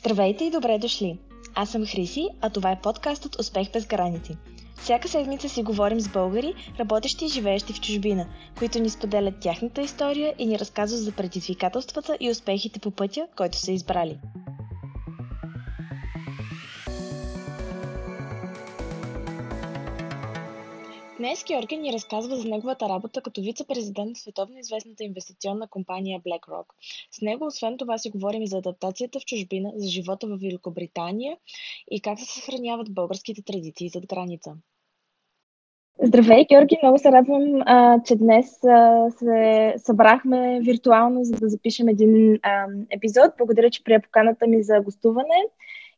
Здравейте и добре дошли! Аз съм Хриси, а това е подкастът Успех без граници. Всяка седмица си говорим с българи, работещи и живеещи в чужбина, които ни споделят тяхната история и ни разказват за предизвикателствата и успехите по пътя, който са избрали. Днес Георги ни разказва за неговата работа като вице-президент в световно известната инвестиционна компания BlackRock. С него, освен това, си говорим и за адаптацията в чужбина, за живота в Великобритания и как се съхраняват българските традиции зад граница. Здравей, Георги! Много се радвам, а, че днес а, се събрахме виртуално, за да запишем един а, епизод. Благодаря, че прия поканата ми за гостуване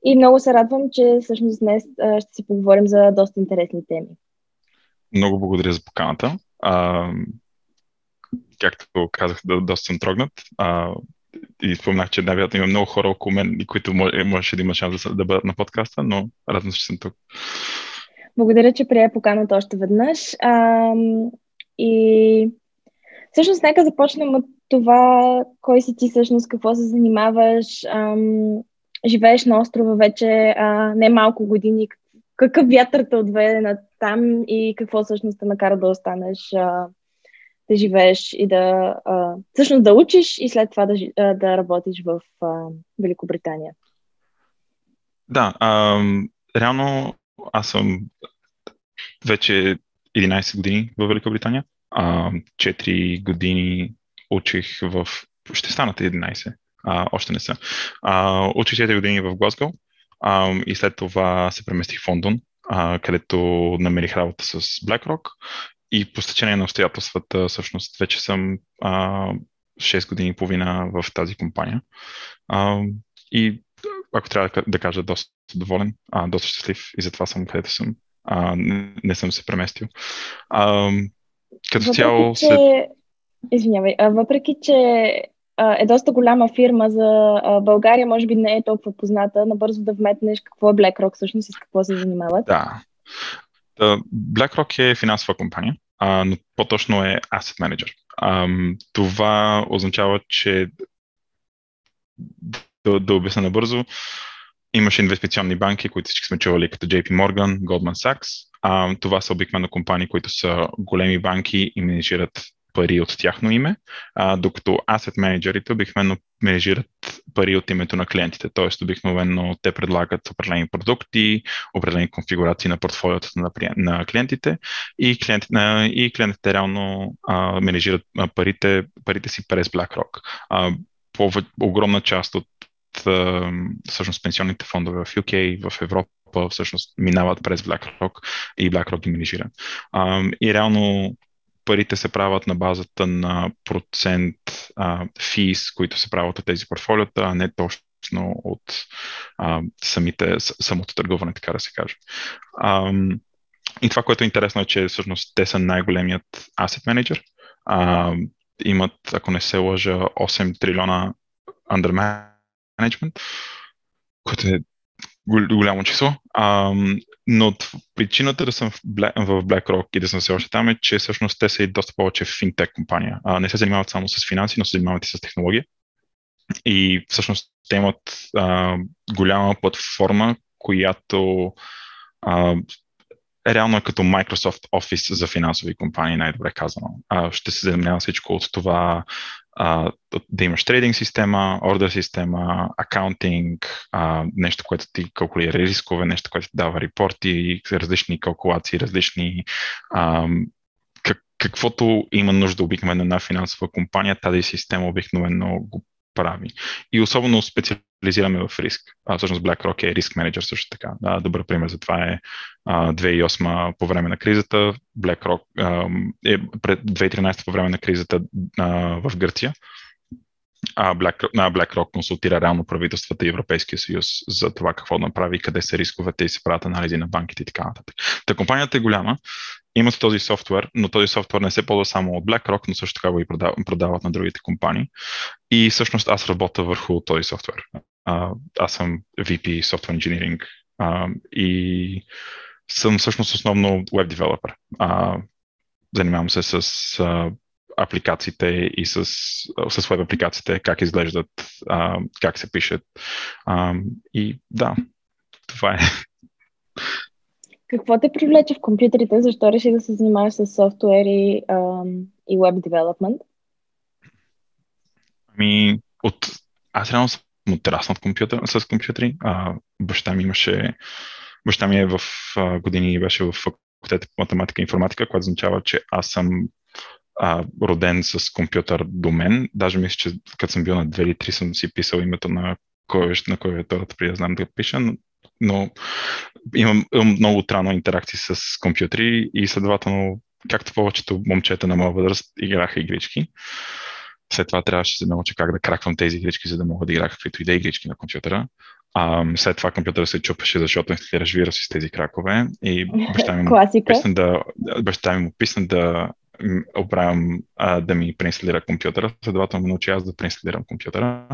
и много се радвам, че всъщност днес а, ще си поговорим за доста интересни теми. Много благодаря за поканата. А, както казах, да, доста съм трогнат. А, и спомнах, че най-вероятно има много хора около мен, които може, можеше да има шанс да, да бъдат на подкаста, но радвам се, че съм тук. Благодаря, че прие поканата още веднъж. А, и всъщност нека започнем от това, кой си ти всъщност, какво се занимаваш. Ам, живееш на острова вече а, не малко години. Какъв вятър те отведе на там и какво всъщност те накара да останеш а, да живееш и да а, всъщност да учиш и след това да, да работиш в а, Великобритания? Да, а, реално аз съм вече 11 години в Великобритания. А, 4 години учих в... Ще станат 11. А, още не са. А, учих 4 години в Глазго а, и след това се преместих в Лондон, а, където намерих работа с BlackRock и по стечение на обстоятелствата всъщност вече съм а, 6 години и половина в тази компания. А, и ако трябва да, кажа, доста доволен, а, доста щастлив и затова съм където съм. А, не, не съм се преместил. А, като въпреки, цяло... Че... След... Извинявай, а, въпреки, че е доста голяма фирма за България, може би не е толкова позната, набързо да вметнеш какво е BlackRock всъщност и с какво се занимават. Да. BlackRock е финансова компания, но по-точно е asset manager. Това означава, че да, да обясня набързо, имаше инвестиционни банки, които всички сме чували, като JP Morgan, Goldman Sachs. А, това са обикновено компании, които са големи банки и менежират пари от тяхно име, а, докато asset менеджерите обикновено менежират пари от името на клиентите. Тоест, обикновено те предлагат определени продукти, определени конфигурации на портфолиото на, на клиентите и, клиент, и клиентите реално а, менежират парите, парите си през BlackRock. А, по огромна част от всъщност пенсионните фондове в UK, в Европа всъщност минават през BlackRock и BlackRock ги менежира. И реално парите се правят на базата на процент фис, които се правят от тези портфолиота, а не точно от а, самите, самото търгуване, така да се каже. А, и това, което е интересно е, че всъщност те са най-големият asset manager. А, имат, ако не се лъжа, 8 трилиона under management, което е голямо число. А, но причината да съм в, Black, в BlackRock и да съм все още там е, че всъщност те са и доста повече финтек компания. А, не се занимават само с финанси, но се занимават и с технология. И всъщност те имат а, голяма платформа, която а, реално е като Microsoft Office за финансови компании, най-добре казано. А, ще се занимава всичко от това а, да имаш трейдинг система, ордер система, акаунтинг, нещо, което ти калкулира рискове, нещо, което ти дава репорти, различни калкулации, различни а, как, каквото има нужда обикновено на финансова компания, тази система обикновено го прави. И особено специализираме в риск. А, всъщност BlackRock е риск менеджер също така. Да, добър пример за това е а, 2008 по време на кризата, BlackRock а, е пред 2013 по време на кризата а, в Гърция. А Black, а BlackRock консултира реално правителствата и Европейския съюз за това какво да направи, къде са рисковете и се правят анализи на банките и така нататък. Та компанията е голяма имат този софтуер, но този софтуер не се ползва само от BlackRock, но също така го и продават, на другите компании. И всъщност аз работя върху този софтуер. Аз съм VP Software Engineering и съм всъщност основно developer. А, занимавам се с апликациите и с, с веб апликациите, как изглеждат, а, как се пишат. А, и да, това е. Какво те привлече в компютрите? Защо реши да се занимаваш с софтуер и, ам, и веб девелопмент? Ами, от... аз реално съм отраснал компютър, с компютри. А, баща ми имаше... Баща ми е в а, години беше в факултета по математика и информатика, което означава, че аз съм а, роден с компютър до мен. Даже мисля, че като съм бил на 2 или 3 съм си писал името на кой, на клавиатурата, преди да знам да пиша, но, но имам, имам много трано интеракции с компютри и следователно, както повечето момчета на моя възраст, играха игрички. След това трябваше да науча как да краквам тези игрички, за да мога да играя каквито и да е игрички на компютъра. А, след това компютъра се чупеше, защото инсталираш вируси с тези кракове и баща ми, му писна да, баща ми му писна да оправям а, да ми преинсталира компютъра, следователно научи аз да преинсталирам компютъра.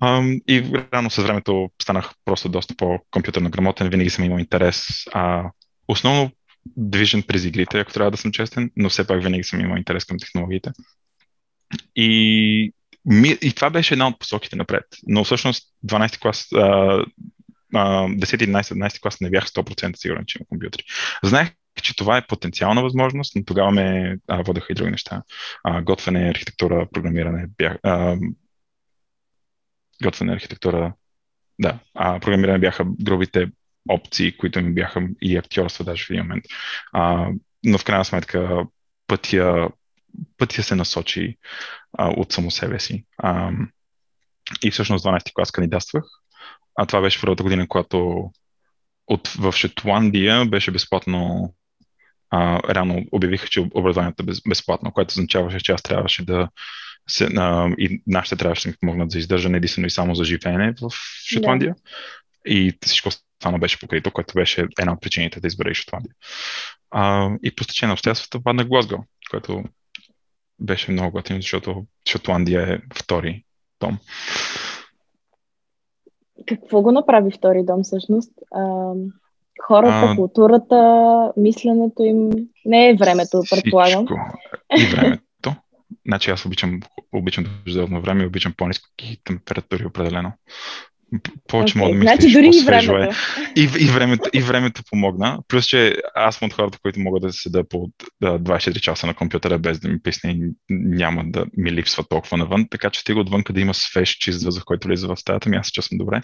А, и рано с времето станах просто доста по-компютърно грамотен, винаги съм имал интерес. А, основно движен през игрите, ако трябва да съм честен, но все пак винаги съм имал интерес към технологиите. И, и това беше една от посоките напред. Но всъщност 12 клас, 10-11-12 клас не бях 100% сигурен, че има компютри. Знаех, че това е потенциална възможност, но тогава ме а, водеха и други неща. А, готвене, архитектура, програмиране, бях, а, готвене, архитектура, да, а, програмиране бяха другите опции, които ми бяха и актьорство даже в един момент. А, но в крайна сметка пътя, пътя се насочи а, от само себе си. А, и всъщност 12 клас кандидатствах. А това беше първата година, когато от, в Шотландия беше безплатно а, реално обявиха, че образованието е безплатно, което означаваше, че аз трябваше да се, а, и нашите трябваше да ми помогнат за издържане единствено и само за живеене в Шотландия. Да. И всичко останало беше покрито, което беше една от причините да избера и Шотландия. А, и по стечение на обстоятелствата падна Глазго, което беше много готино, защото Шотландия е втори дом. Какво го направи втори дом всъщност? А, хората, а, културата, мисленето им. Не е времето, предполагам. И времето. Значи аз обичам, обичам да време и обичам по-низки температури определено повече okay. мога да мисля, значи, дори и времето. И, и, времето. и времето помогна. Плюс, че аз съм от хората, които могат да седа по да, 24 часа на компютъра без да ми писне и няма да ми липсва толкова навън. Така че стига отвън да има свеж, чист въздух, който влиза в стаята ми, аз се чувствам добре.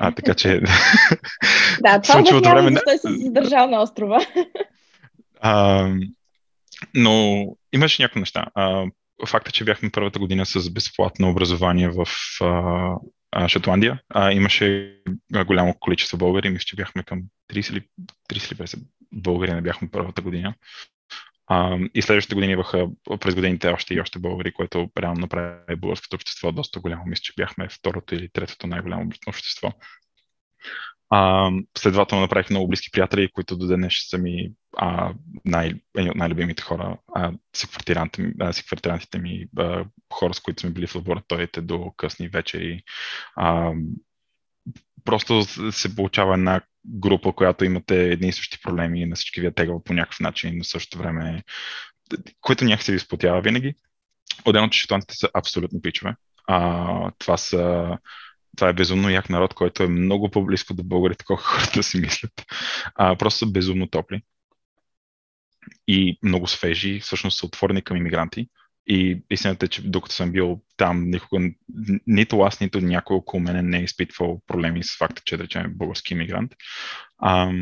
А, така че... да, това няма време... защо е се задържал на острова. а, но имаше някои неща. А, факта, че бяхме първата година с безплатно образование в а, Шотландия. А, имаше голямо количество българи, мисля, че бяхме към 30 или, 30 или 50 българи, не бяхме първата година. А, и следващите години бяха през годините още и още българи, което реално направи българското общество доста голямо. Мисля, че бяхме второто или третото най-голямо общество. А, следователно направих много близки приятели, които до днес са ми а, най, едни от най-любимите хора, а, секвартирантите ми, а, хора, с които сме били в лабораториите до късни вечери. А, просто се получава една група, която имате едни и същи проблеми на всички ви е тегава по някакъв начин на същото време, което някакси ви сплотява винаги. Отделно, че шотландците са абсолютно пичове. А, това са това е безумно як народ, който е много по-близко до българите, колко хората си мислят. А, просто са безумно топли и много свежи, всъщност са отворени към иммигранти. И истината е, че докато съм бил там, никога, нито аз, нито някой около мене не е изпитвал проблеми с факта, че да речем български иммигрант. А,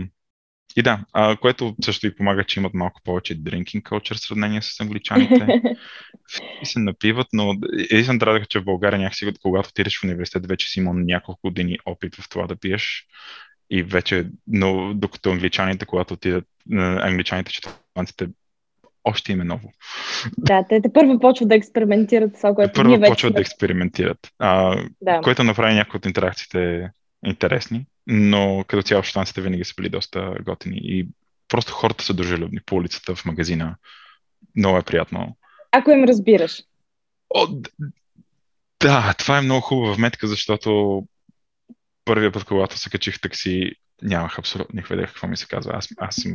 и да, а, което също и помага, че имат малко повече drinking culture в сравнение с англичаните. и се напиват, но единствено трябва да че в България някакси, когато отидеш в университет, вече си имал няколко години опит в това да пиеш. И вече, но докато англичаните, когато отидат, англичаните, шотландците, още им е ново. Да, те, те първо почват да експериментират това, което първо ние вече... почват да експериментират. А, да. Което направи някои от интеракциите интересни, но като цяло шотландците винаги са били доста готини и просто хората са дружелюбни по улицата, в магазина. Много е приятно. Ако им разбираш. О, да, това е много хубава вметка, защото първия път, когато се качих такси, нямах абсолютно никаква идея какво ми се казва. Аз, аз съм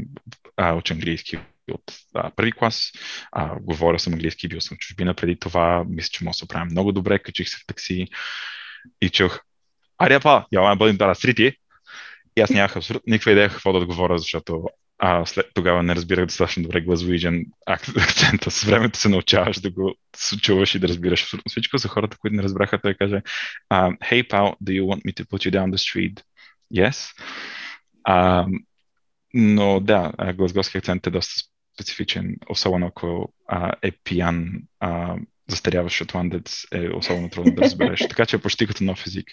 а, учен английски от а, първи клас, а, говоря съм английски, бил съм чужбина преди това, мисля, че мога да се оправя много добре, качих се в такси и чух Ария па, я бъдем дара срити. И аз нямах абсолютно никаква идея какво да отговоря, защото а, след тогава не разбирах достатъчно добре глазвоиджен акцента. С времето се научаваш да го чуваш и да разбираш абсолютно всичко. За хората, които не разбраха, той каже uh, Hey pal, do you want me to put you down the street? Yes. А, но да, глазговски акцент е доста специфичен, особено ако а, е пиян, а, застаряващ шотландец е особено трудно да разбереш. така че е почти като нов език.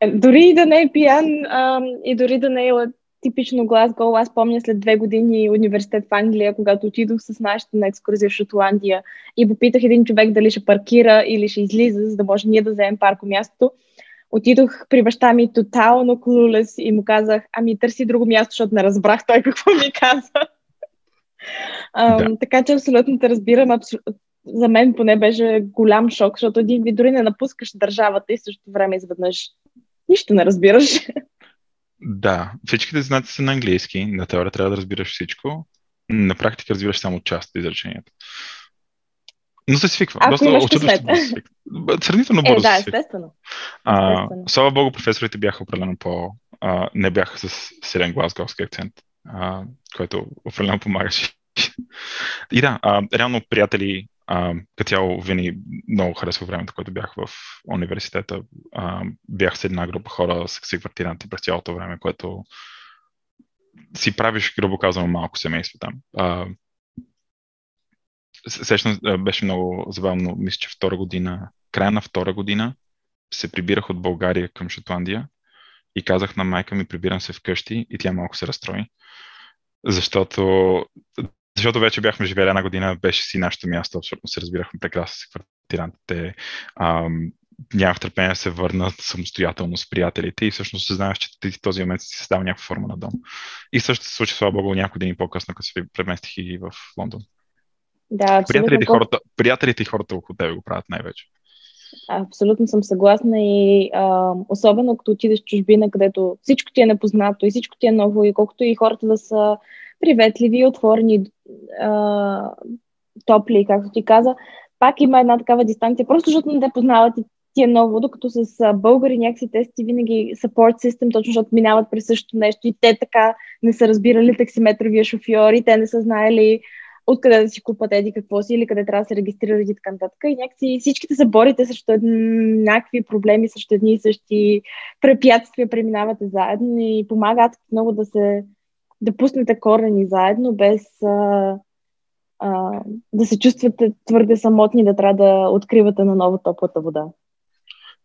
Е, дори и да не е пиян а, и дори да не е типично Глазго, аз помня след две години университет в Англия, когато отидох с нашата на екскурзия в Шотландия и попитах един човек дали ще паркира или ще излиза, за да може ние да вземем парко мястото. Отидох при баща ми тотално клулес и му казах, ами търси друго място, защото не разбрах той какво ми каза. да. така че абсолютно те разбирам. Абсол... За мен поне беше голям шок, защото един ви дори не напускаш държавата и също време изведнъж нищо не разбираш. Да, всичките знаци са на английски. На теория трябва да разбираш всичко. На практика разбираш само част от изречението. Но се свиква. Ако Доста имаш късмет. Сравнително бързо. Е, да, естествено. А, слава богу, професорите бяха определено по... А, не бяха с силен глазговски акцент, а, който определено помагаше. И да, а, реално приятели, като цяло винаги много харесва времето, което бях в университета. А, бях с една група хора, с квартиранти през цялото време, което си правиш, грубо казано, малко семейство там. А, сещам, беше много забавно, мисля, че втора година, края на втора година, се прибирах от България към Шотландия и казах на майка ми, прибирам се вкъщи и тя малко се разстрои. Защото, защото вече бяхме живели една година, беше си нашето място, абсолютно се разбирахме прекрасно с квартирантите. Ам, нямах търпение да се върна самостоятелно с приятелите и всъщност се знаеш, че в този момент си създава някаква форма на дом. И също се случи, слава богу, няколко дни по-късно, като се преместих и в Лондон. Да, приятелите, хората, приятелите и хората около тебе го правят най-вече. Абсолютно съм съгласна и а, особено като отидеш в чужбина, където всичко ти е непознато и всичко ти е ново и колкото и хората да са приветливи, отворени, а, топли, както ти каза, пак има една такава дистанция, просто защото не те познават и ти е ново, докато с българи някакси те си винаги support system, точно защото минават през същото нещо и те така не са разбирали таксиметровия шофьор и те не са знаели откъде да си купат еди какво си или къде трябва да се регистрират и така нататък. И някакси всичките се борите срещу някакви проблеми, срещу едни и същи препятствия, преминавате заедно и помагат много да се да пуснете корени заедно, без а, а, да се чувствате твърде самотни, да трябва да откривате на ново топлата вода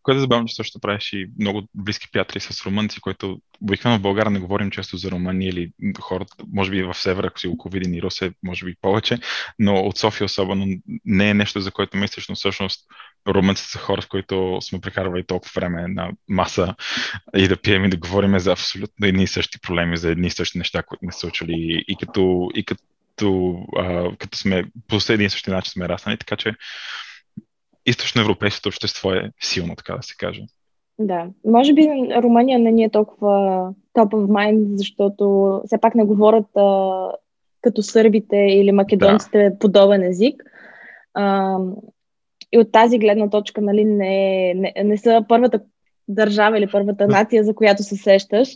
което е забавно, че също правиш и много близки приятели с румънци, които обикновено в България не говорим често за Румъния или хората, може би в Севера, ако си около Видин и Русе, може би повече, но от София особено не е нещо, за което мислиш, но всъщност румънците са хора, с които сме прекарвали толкова време на маса и да пием и да говорим за абсолютно едни и същи проблеми, за едни и същи неща, които не са учили и като, и като, а, като сме по един и същи начин сме раснали, така че източноевропейското общество е силно, така да се каже. Да, може би Румъния не ни е толкова top of mind, защото все пак не говорят а, като сърбите или македонците да. подобен език. А, и от тази гледна точка нали, не, не, не са първата държава или първата нация, за която се сещаш.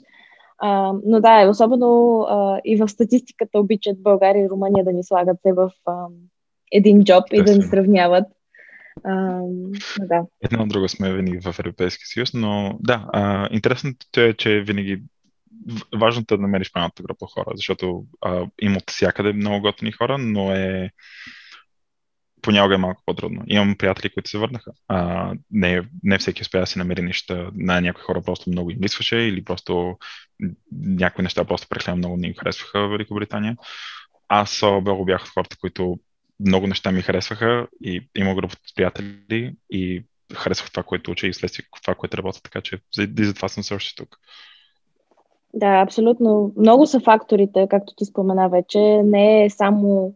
А, но да, особено а, и в статистиката обичат България и Румъния да ни слагат се в а, един джоб и да ни сравняват. А, да. Една от друга сме винаги в Европейския съюз, но да, а, интересното е, че винаги важното е да намериш правилната група хора, защото а, има от всякъде много готини хора, но е понякога е малко по-трудно. Имам приятели, които се върнаха. А, не, не всеки успя да си намери неща. На някои хора просто много им лисваше или просто някои неща просто прекалено много не им харесваха в Великобритания. Аз много бях от хората, които много неща ми харесваха и има група от приятели и харесвах това, което уча и следствие това, което работя, така че и затова съм все още тук. Да, абсолютно. Много са факторите, както ти спомена вече. Не е само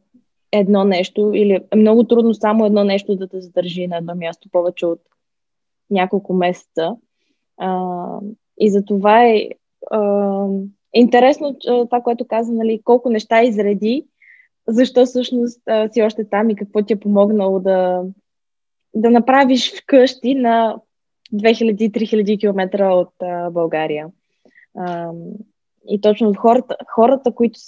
едно нещо или е много трудно само едно нещо да те задържи на едно място повече от няколко месеца. А, и за това е е интересно това, което каза, нали, колко неща изреди, защо всъщност си още там и какво ти е помогнало да, да направиш вкъщи на 2000-3000 км от а, България. А, и точно хората, хората, които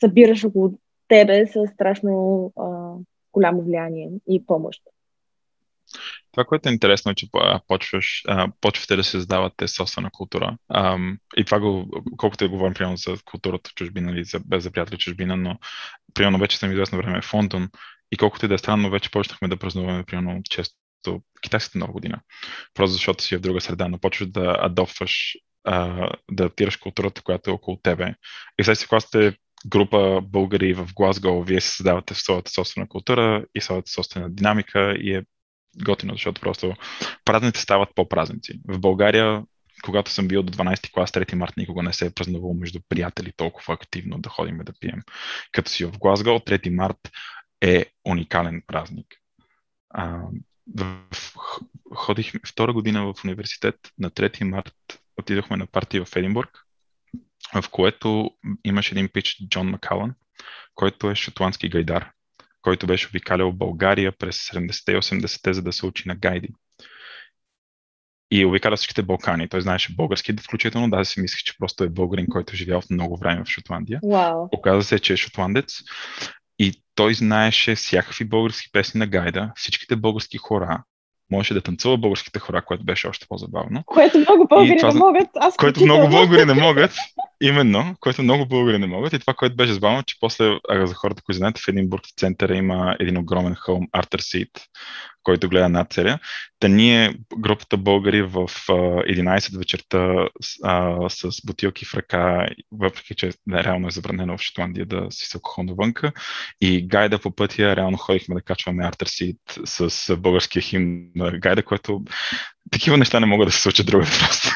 събираш около тебе, са страшно а, голямо влияние и помощ. Това, което е интересно, е, че почваш, почвате да се създавате собствена култура. и това, го, колкото я говорим, примерно, за културата в чужбина или за, за приятели чужбина, но примерно вече съм известно време в Лондон и колкото и да е странно, вече почнахме да празнуваме, примерно, често китайската нова година. Просто защото си е в друга среда, но почваш да адопваш, да адаптираш културата, която е около тебе. И сега си, когато сте група българи в Глазго, вие се създавате в своята собствена култура и своята собствена динамика и е готино, защото просто празниците стават по-празници. В България, когато съм бил до 12 клас, 3 март никога не се е празнувал между приятели толкова активно да ходим да пием. Като си в Глазго, 3 март е уникален празник. А, ходих втора година в университет на 3 март отидохме на партия в Единбург, в което имаше един пич Джон Макалан, който е шотландски гайдар който беше обикалял България през 70-те и 80-те, за да се учи на гайди. И обикаля всичките Балкани. Той знаеше български, включително да си мислех, че просто е българин, който е живял много време в Шотландия. Wow. Оказа се, че е шотландец. И той знаеше всякакви български песни на гайда, всичките български хора, можеше да танцува българските хора, което беше още по-забавно. Което много българи това, не могат. Аз което много българи не могат. Именно, което много българи не могат. И това, което беше забавно, че после, за хората, които знаете, в Единбург в центъра има един огромен хълм, Артер Сит, който гледа над целя. Та ние, групата българи в 11 вечерта а, с бутилки в ръка, въпреки че не, реално е забранено в Шотландия да си се алкохол навънка, и гайда по пътя, реално ходихме да качваме Артер Сит с българския химн гайда, което такива неща не могат да се случат друга просто.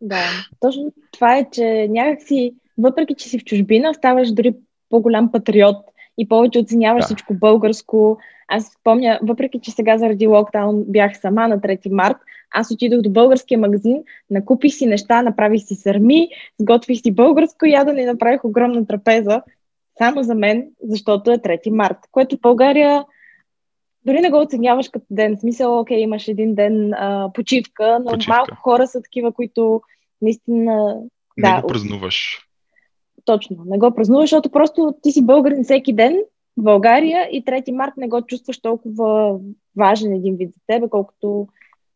Да, точно това е, че някакси, въпреки че си в чужбина, ставаш дори по-голям патриот и повече оценяваш да. всичко българско. Аз спомня, въпреки че сега заради локдаун бях сама на 3 март, аз отидох до българския магазин, накупих си неща, направих си сърми, сготвих си българско ядене и направих огромна трапеза само за мен, защото е 3 март, което в България дори не го оценяваш като ден. В смисъл, окей, имаш един ден а, почивка, но почивка. малко хора са такива, които наистина... Не да, го празнуваш. Точно, не го празнуваш, защото просто ти си българин всеки ден в България и 3 март не го чувстваш толкова важен един вид за тебе, колкото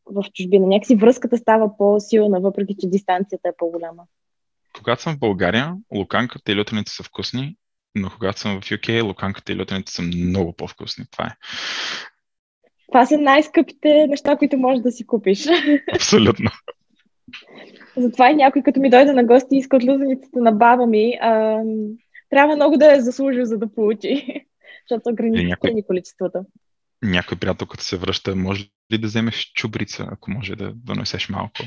в чужбина. Някакси връзката става по-силна, въпреки че дистанцията е по-голяма. Когато съм в България, луканката и лютените са вкусни, но когато съм в UK, луканката и лютените са много по-вкусни. Това е. Това са най-скъпите неща, които можеш да си купиш. Абсолютно. Затова и някой, като ми дойде на гости иска от лузеницата на баба ми, а, трябва много да е заслужил, за да получи. Защото ограничени някой... количествата. Някой приятел, като се връща, може ли да вземеш чубрица, ако може да донесеш малко?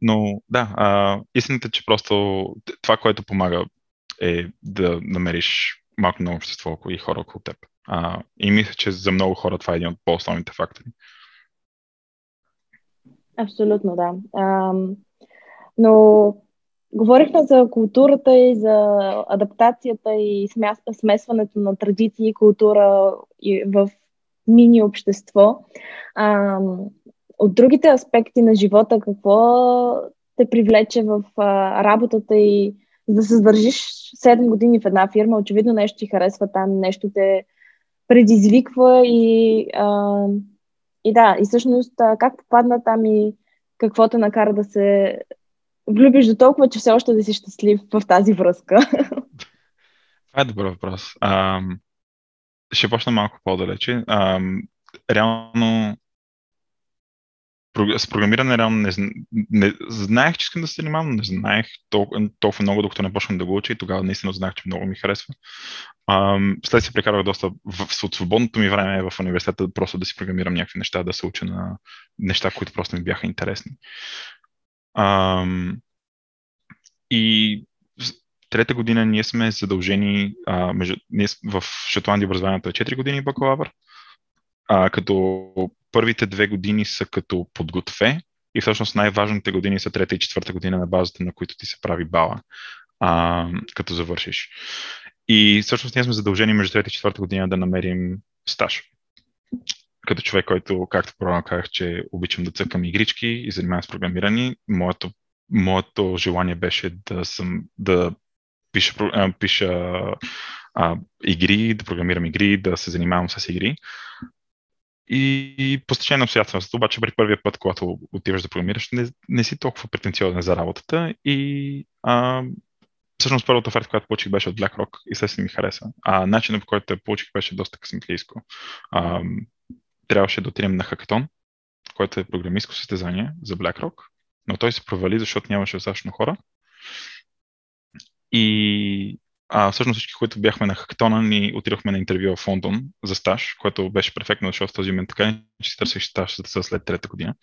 Но да, а, истината е, че просто това, което помага е да намериш малко на общество и хора около теб. А, и мисля, че за много хора това е един от по-основните фактори. Абсолютно, да. А, но говорихме за културата и за адаптацията и смесването на традиции и култура в мини общество. А, от другите аспекти на живота, какво те привлече в а, работата и да се задържиш 7 години в една фирма, очевидно нещо ти харесва там, нещо те предизвиква и, а, и да, и всъщност как попадна там и какво те накара да се влюбиш до толкова, че все още да си щастлив в тази връзка? Това е добър въпрос. А, ще почна малко по-далече. А, реално с програмиране реално не, не знаех, че искам да се занимавам, но не знаех толкова, толкова много, докато не почнах да го уча и тогава наистина знаех, че много ми харесва. А, след се прекарах доста в, от свободното ми време в университета просто да си програмирам някакви неща, да се уча на неща, които просто ми бяха интересни. А, и трета година ние сме задължени, а, между, ние в Шотландия образованието е 4 години бакалавър, а, като първите две години са като подготве, и всъщност най-важните години са трета и четвърта година на базата, на които ти се прави бала, а, като завършиш. И всъщност ние сме задължени между трета и четвърта година да намерим стаж. Като човек, който, както по казах, че обичам да цъкам игрички и занимавам с програмиране, моето, моето желание беше да съм да пиша, пиша а, игри, да програмирам игри, да се занимавам с игри. И, и по стечение на обстоятелството, обаче при първия път, когато отиваш да програмираш, не, не си толкова претенциозен за работата и а, всъщност първата оферта, която получих беше от BlackRock и се ми хареса. А начинът по който я получих беше доста късметлийско. А, трябваше да отидем на хакатон, който е програмистско състезание за BlackRock, но той се провали, защото нямаше достатъчно хора. И а, всъщност всички, които бяхме на хактона, ни отидохме на интервю в Лондон за стаж, което беше перфектно, защото в този момент така че си търсих стаж след трета година.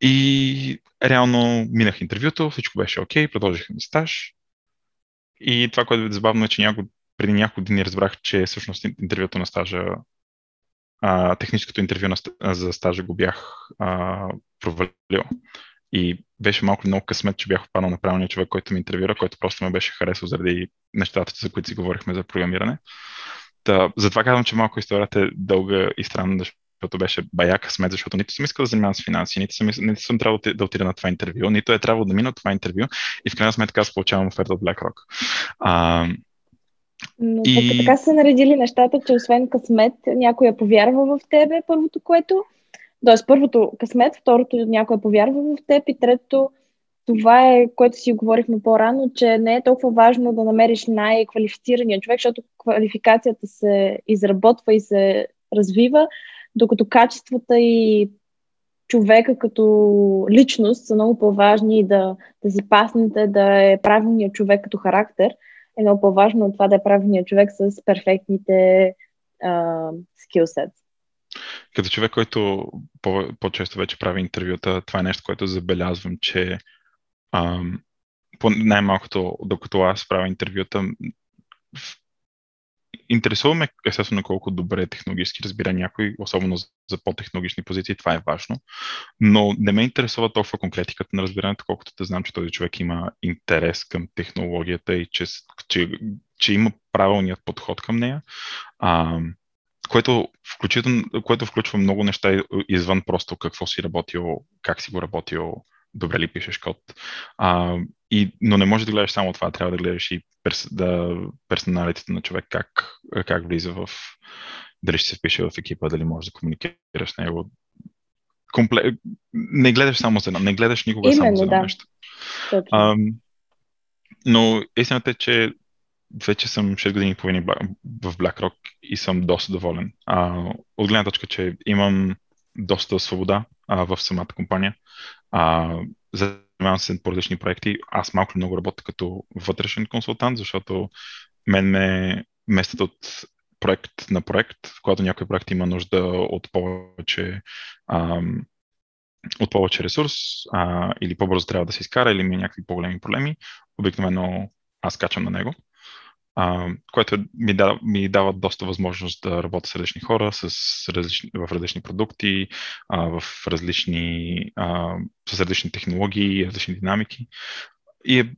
И реално минах интервюто, всичко беше окей, продължих ми стаж. И това, което е забавно е, че няко, преди няколко дни разбрах, че всъщност интервюто на стажа, а, техническото интервю на, за стажа го бях а, провалил. И беше малко много късмет, че бях попаднал на правилния човек, който ми интервюра, който просто ме беше харесал заради нещата, за които си говорихме за програмиране. Та, затова казвам, че малко историята е дълга и странна, защото беше бая късмет, защото нито съм искал да занимавам с финанси, нито съм, нито съм трябвало да отида на това интервю, нито е трябвало да мина от това интервю и в крайна сметка аз получавам оферта от BlackRock. А, но и... така са наредили нещата, че освен късмет, някой е повярва в тебе, първото което, Тоест, първото късмет, второто някой е повярва в теб и третото това е, което си говорихме по-рано, че не е толкова важно да намериш най-квалифицирания човек, защото квалификацията се изработва и се развива, докато качествата и човека като личност са много по-важни да, да си да е правилният човек като характер. Е много по-важно от това да е правилният човек с перфектните скилсет. Като човек, който по- по-често вече прави интервюта, това е нещо, което забелязвам, че ам, по най-малкото, докато аз правя интервюта, интересуваме естествено колко добре технологически разбира някой, особено за по-технологични позиции, това е важно, но не ме интересува толкова конкретиката на разбирането, колкото да знам, че този човек има интерес към технологията и че, че, че има правилният подход към нея. А, което, включително, което включва много неща извън просто какво си работил, как си го работил, добре ли пишеш код. А, и, но не можеш да гледаш само това, трябва да гледаш и перс, да, персоналитета на човек, как, как влиза в дали ще се впише в екипа, дали можеш да комуникираш с него. Компле... Не гледаш само за едно, не гледаш никога Именно, само за едно да. нещо. А, но истината е, че вече съм 6 години и половина в BlackRock и съм доста доволен. А, от гледна точка, че имам доста свобода а, в самата компания. А, занимавам се по различни проекти. Аз малко много работя като вътрешен консултант, защото мен ме местят от проект на проект, когато някой проект има нужда от повече а, от повече ресурс а, или по-бързо трябва да се изкара или има някакви по-големи проблеми, обикновено аз качам на него а, което ми дава, ми дава доста възможност да работя с различни хора, с различни, в различни продукти, а, в различни, а, с различни технологии, различни динамики. И е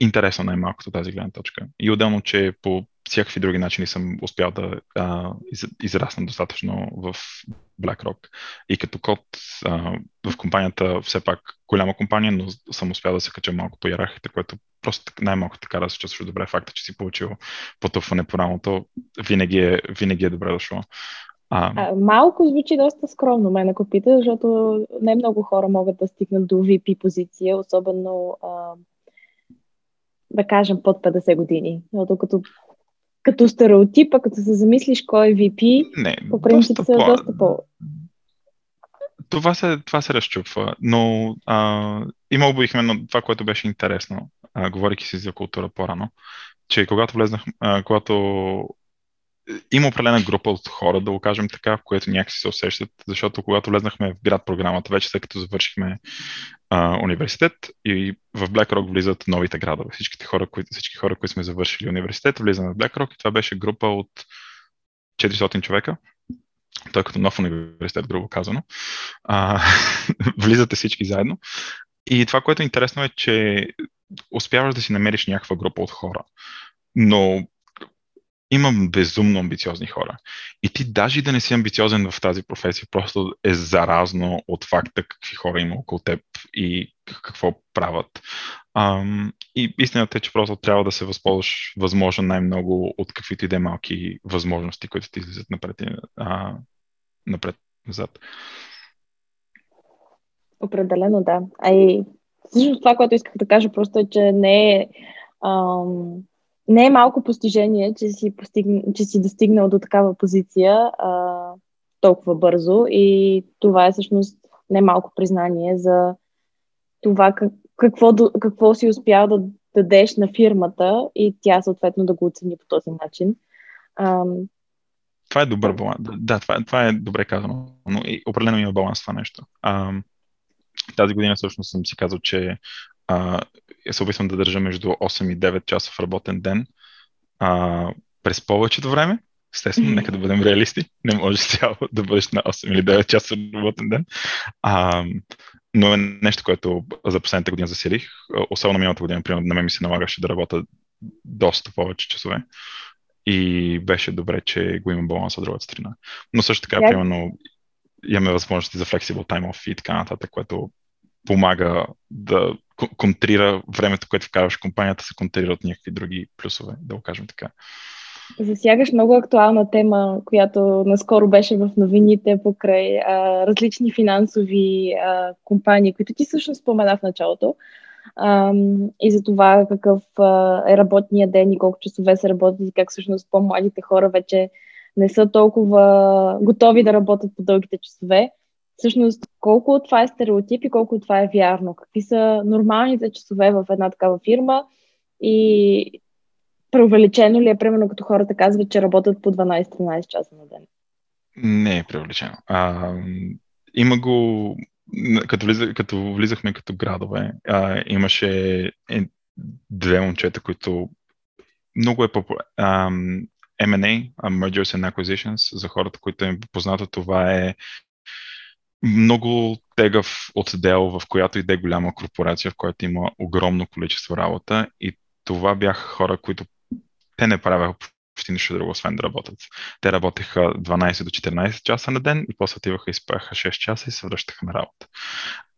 интересно най-малкото тази гледна точка. И отделно, че по всякакви други начини съм успял да а, из, израсна достатъчно в BlackRock. И като код а, в компанията, все пак голяма компания, но съм успял да се кача малко по иерархията, което просто най-малко така да се чувстваш добре. Факта, че си получил потъпване по рамото, винаги е, винаги е добре дошло. А... А, малко звучи доста скромно, мен ако пита, защото не много хора могат да стигнат до VP позиция, особено а, да кажем под 50 години. Но като като стереотипа, като се замислиш кой е VP, не, по принцип са по... доста по... Това се, това се разчупва, но а, имал бих именно това, което беше интересно, а, говорики си за култура по-рано, че когато влезнах, а, когато има определена група от хора, да го кажем така, в което някакси се усещат, защото когато влезнахме в град програмата, вече след като завършихме а, университет и в BlackRock влизат новите градове. Всичките хора, които, всички хора, които сме завършили университет, влизаме в BlackRock и това беше група от 400 човека. той като нов университет, грубо казано. А, влизате всички заедно. И това, което е интересно е, че успяваш да си намериш някаква група от хора. Но имам безумно амбициозни хора. И ти даже да не си амбициозен в тази професия, просто е заразно от факта какви хора има около теб и какво правят. Ам, и истината е, че просто трябва да се възползваш възможно най-много от каквито и да е малки възможности, които ти излизат напред, а, напред-назад. Определено, да. А и всъщност това, което исках да кажа просто е, че не е ам, не е малко постижение, че си, постигна, че си достигнал до такава позиция а, толкова бързо и това е всъщност не малко признание за това как, какво, какво си успял да дадеш на фирмата и тя съответно да го оцени по този начин. А, това е добър баланс. Да, това, това е добре казано, но и определено има баланс това нещо. А, тази година всъщност съм си казал, че а, се опитвам да държа между 8 и 9 часа в работен ден а, през повечето време. Естествено, нека да бъдем реалисти. Не може цяло да бъдеш на 8 или 9 часа работен ден. А, но е нещо, което за последната година засилих. Особено миналата година, примерно, на мен ми се налагаше да работя доста повече часове. И беше добре, че го имам баланс от другата страна. Но също така, yeah. примерно, имаме възможности за flexible time off и така нататък, което помага да контрира времето, което вкарваш в компанията, се контрира от някакви други плюсове, да го кажем така. Засягаш много актуална тема, която наскоро беше в новините покрай а, различни финансови а, компании, които ти също спомена в началото. А, и за това какъв а, е работния ден и колко часове се работи и как всъщност по-младите хора вече не са толкова готови да работят по дългите часове всъщност колко от това е стереотип и колко от това е вярно. Какви са нормалните часове в една такава фирма и преувеличено ли е, примерно, като хората казват, че работят по 12-13 часа на ден? Не е преувеличено. А, има го, като, влиза, като влизахме като градове, а, имаше е, две момчета, които много е популярно. M&A, Mergers and Acquisitions, за хората, които е познато, това е много тегъв отдел, в която иде голяма корпорация, в която има огромно количество работа и това бяха хора, които те не правяха почти нищо друго, освен да работят. Те работеха 12 до 14 часа на ден и после отиваха и спяха 6 часа и се връщаха на работа.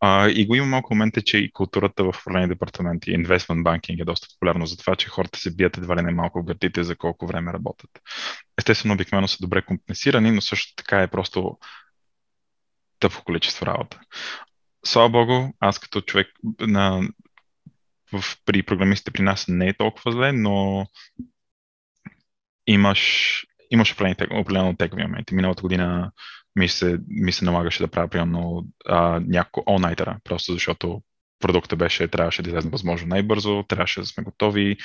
А, и го има малко моменти, че и културата в управление департамент и инвестмент банкинг е доста популярно за това, че хората се бият едва ли не малко в гърдите за колко време работят. Естествено, обикновено са добре компенсирани, но също така е просто тъпо количество работа. Слава Богу, аз като човек на, в, при програмистите при нас не е толкова зле, но имаш, имаш определено тегови моменти. Миналата година ми се, ми се налагаше да правя примерно няколко all просто защото продукта беше, трябваше да излезе възможно най-бързо, трябваше да сме готови,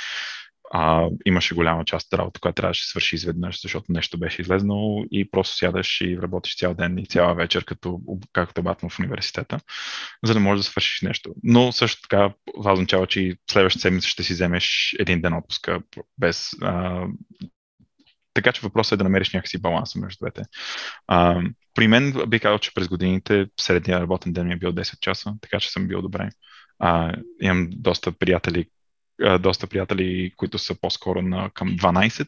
а, имаше голяма част от работа, която трябваше да свърши изведнъж, защото нещо беше излезнало и просто сядаш и работиш цял ден и цяла вечер, като, както батно в университета, за да можеш да свършиш нещо. Но също така това означава, че и следващата седмица ще си вземеш един ден отпуска без а, така че въпросът е да намериш някакси баланс между двете. А, при мен би казал, че през годините средния работен ден ми е бил 10 часа, така че съм бил добре. А, имам доста приятели, доста приятели, които са по-скоро на към 12,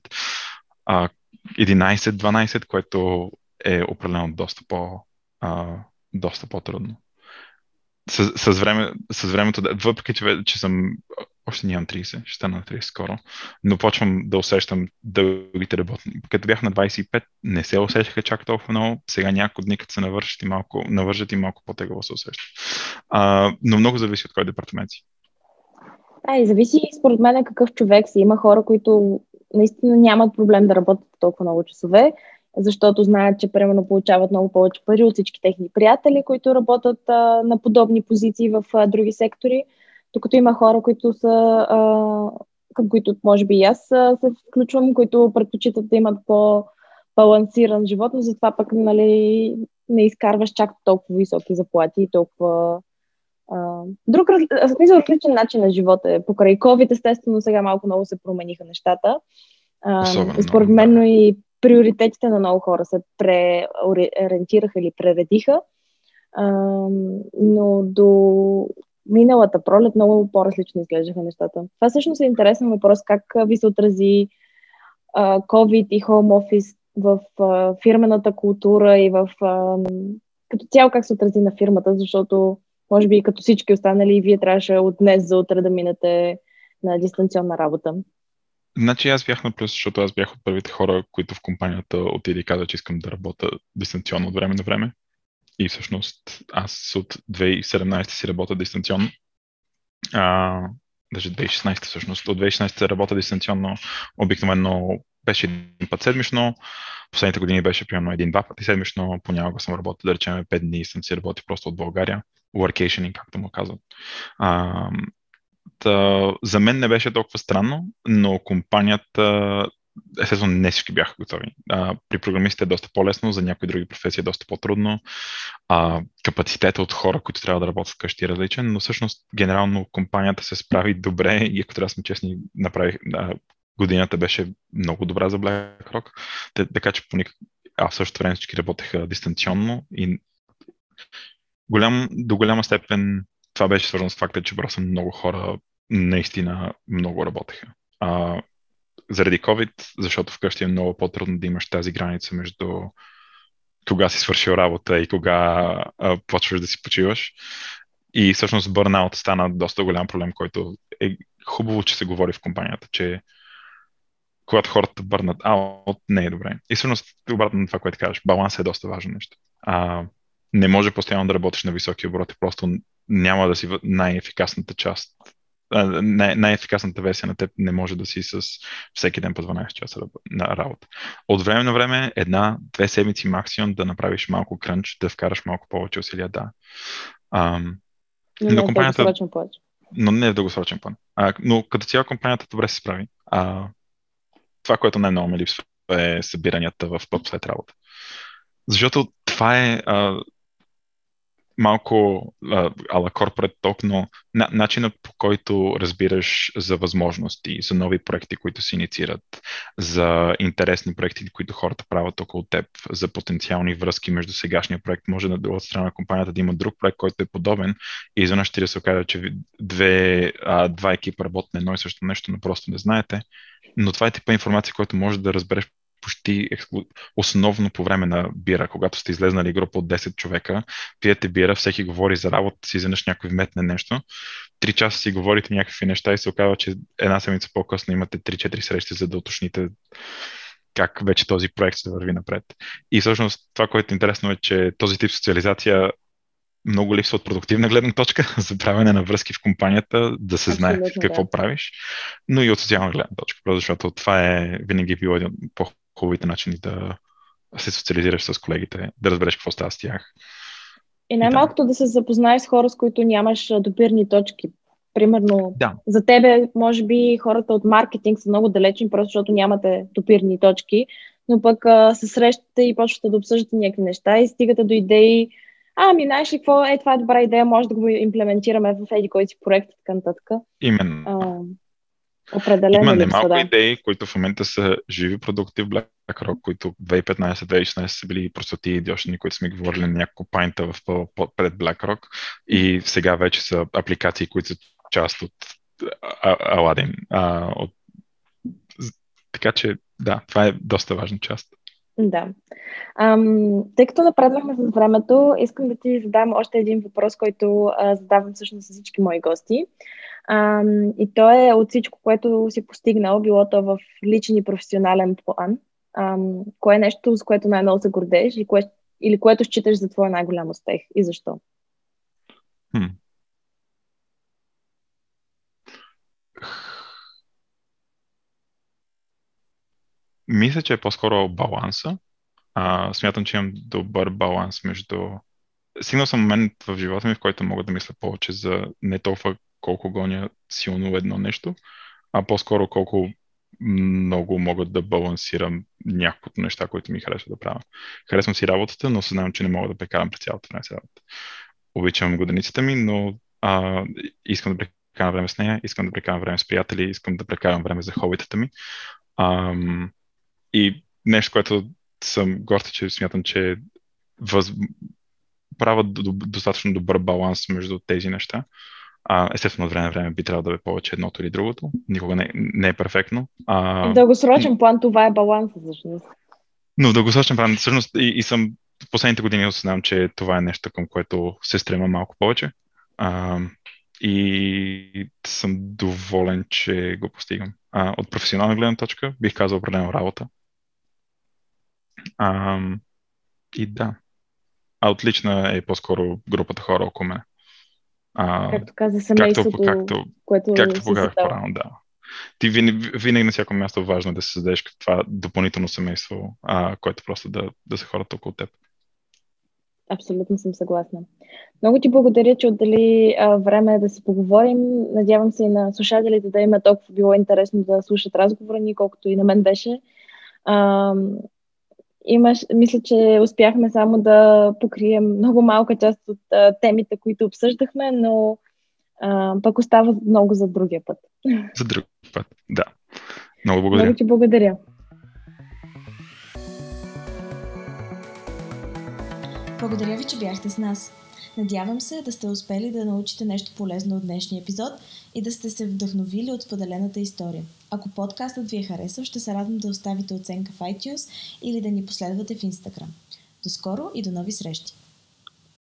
11-12, което е определено доста, по, а, доста по-трудно. С, с, време, с времето, въпреки че, че съм още нямам 30, ще стана на 30 скоро, но почвам да усещам дългите работни. Като бях на 25, не се усещаха чак толкова много. Сега няколко дни, като се навършат и малко, навържат и малко по-тегаво се усеща. А, но много зависи от кой департамент си. Да, и зависи според мен какъв човек си. Има хора, които наистина нямат проблем да работят толкова много часове, защото знаят, че примерно получават много повече пари от всички техни приятели, които работят а, на подобни позиции в а, други сектори, докато има хора, които са, а, към които може би и аз а, се включвам, които предпочитат да имат по-балансиран живот, но затова пък нали, не изкарваш чак толкова високи заплати и толкова друг, смисъл, различен начин на живота е. Покрай COVID, естествено, сега малко много се промениха нещата. Особено, според мен, но и приоритетите на много хора се преориентираха или прередиха. Но до миналата пролет много по-различно изглеждаха нещата. Това всъщност е интересен въпрос, как ви се отрази COVID и home office в фирмената култура и в като цяло как се отрази на фирмата, защото може би като всички останали, вие трябваше от днес за утре да минете на дистанционна работа. Значи аз бях на плюс, защото аз бях от първите хора, които в компанията отиде и каза, че искам да работя дистанционно от време на време. И всъщност аз от 2017 си работя дистанционно. А, даже 2016 всъщност. От 2016 работя дистанционно. Обикновено беше един път седмично. Последните години беше примерно един-два пъти седмично. Понякога съм работил, да речем, 5 дни и съм си работил просто от България. Workationing, както му казват. А, Та, за мен не беше толкова странно, но компанията, естествено не всички бяха готови. А, при програмистите е доста по-лесно, за някои други професии е доста по-трудно. А, капацитета от хора, които трябва да работят вкъщи е различен, но всъщност генерално компанията се справи добре и ако трябва да сме честни, направих, да, годината беше много добра за BlackRock, така че по никак... а в същото време всички работеха дистанционно и голям, до голяма степен това беше свързано с факта, че просто много хора наистина много работеха. А, заради COVID, защото вкъщи е много по-трудно да имаш тази граница между кога си свършил работа и кога а, почваш да си почиваш. И всъщност бърнаут стана доста голям проблем, който е хубаво, че се говори в компанията, че когато хората бърнат аут, не е добре. И всъщност, обратно на това, което кажеш, баланс е доста важно нещо. А, не може постоянно да работиш на високи обороти, просто няма да си най-ефикасната част. Най- най-ефикасната версия на теб не може да си с всеки ден по 12 часа на работа. От време на време, една-две седмици максимум да направиш малко крънч, да вкараш малко повече усилия, да. Ам, но, но компанията... Но не е в дългосрочен план. А, но като цяло компанията добре се справи. А, това, което най-много ме липсва е събиранията в пъп след работа. Защото това е а, малко ала корпорат ток, но на, начинът по който разбираш за възможности, за нови проекти, които се инициират, за интересни проекти, които хората правят около теб, за потенциални връзки между сегашния проект, може на друга страна на компанията да има друг проект, който е подобен и изведнъж ще да се окаже, че две, а, два екипа работят на едно и също нещо, но просто не знаете. Но това е типа информация, която може да разбереш почти основно по време на бира, когато сте излезнали група от 10 човека, пиете бира, всеки говори за работа си, изведнъж някой вметне нещо, три часа си говорите някакви неща и се оказва, че една седмица по-късно имате 3-4 срещи, за да уточните как вече този проект ще върви напред. И всъщност това, което е интересно е, че този тип социализация много липсва от продуктивна гледна точка за правене на връзки в компанията, да се знае какво да. правиш, но и от социална гледна точка, защото това е винаги било един по хубавите начини да се социализираш с колегите, да разбереш какво става с тях. И най-малкото да. да се запознаеш с хора, с които нямаш допирни точки. Примерно, да. за тебе, може би, хората от маркетинг са много далечни, просто защото нямате допирни точки, но пък а, се срещате и почвате да обсъждате някакви неща и стигате до идеи, ами, знаеш ли какво, е, това е добра идея, може да го имплементираме в еди който си проект така нататък. Именно. А, Определено Има немалко да. идеи, които в момента са живи продукти в BlackRock, които 2015-2016 са били простоти и идиошни, които сме говорили на няколко пайнта в, пред BlackRock и сега вече са апликации, които са част от Aladdin. А, от... Така че, да, това е доста важна част. Да. Ам, тъй като напреднахме с времето, искам да ти задам още един въпрос, който а, задавам всъщност всички мои гости. А, и то е от всичко, което си постигнал, било то в личен и професионален план. А, кое е нещо, с което най-много се гордееш и кое, или което считаш за твоя най-голям успех и защо? Хм. Мисля, че е по-скоро баланса. А, смятам, че имам добър баланс между... Стигнал съм момент в живота ми, в който мога да мисля повече за не толкова колко гоня силно едно нещо, а по-скоро колко много мога да балансирам някаквото неща, които ми харесва да правя. Харесвам си работата, но съзнавам, че не мога да прекарам през цялото време с работа. Обичам годеницата ми, но а, искам да прекарам време с нея, искам да прекарам време с приятели, искам да прекарам време за хобитата ми. А, и нещо, което съм горд, че смятам, че въз... правят достатъчно добър баланс между тези неща. А, естествено, от време на време би трябвало да е повече едното или другото. Никога не, не е перфектно. А... В дългосрочен план това е баланс, всъщност. Но в дългосрочен план, всъщност, и, и съм в последните години осъзнавам, че това е нещо, към което се стрема малко повече. А, и съм доволен, че го постигам. А, от професионална гледна точка бих казал определено работа. А, и да. А отлична е по-скоро групата хора около мен. А, както каза семейството, както, както, което както показах по-рано, да. Ти винаги, винаги на всяко място е важно да се създадеш това допълнително семейство, а, което просто да, да са хората около теб. Абсолютно съм съгласна. Много ти благодаря, че отдали а, време да си поговорим. Надявам се и на слушателите да има толкова било интересно да слушат разговора ни, колкото и на мен беше. А, имаш, мисля, че успяхме само да покрием много малка част от а, темите, които обсъждахме, но а, пък остава много за другия път. За друг път, да. Много благодаря. Много ти благодаря. Благодаря ви, че бяхте с нас. Надявам се да сте успели да научите нещо полезно от днешния епизод и да сте се вдъхновили от споделената история. Ако подкастът ви е харесал, ще се радвам да оставите оценка в iTunes или да ни последвате в Instagram. До скоро и до нови срещи!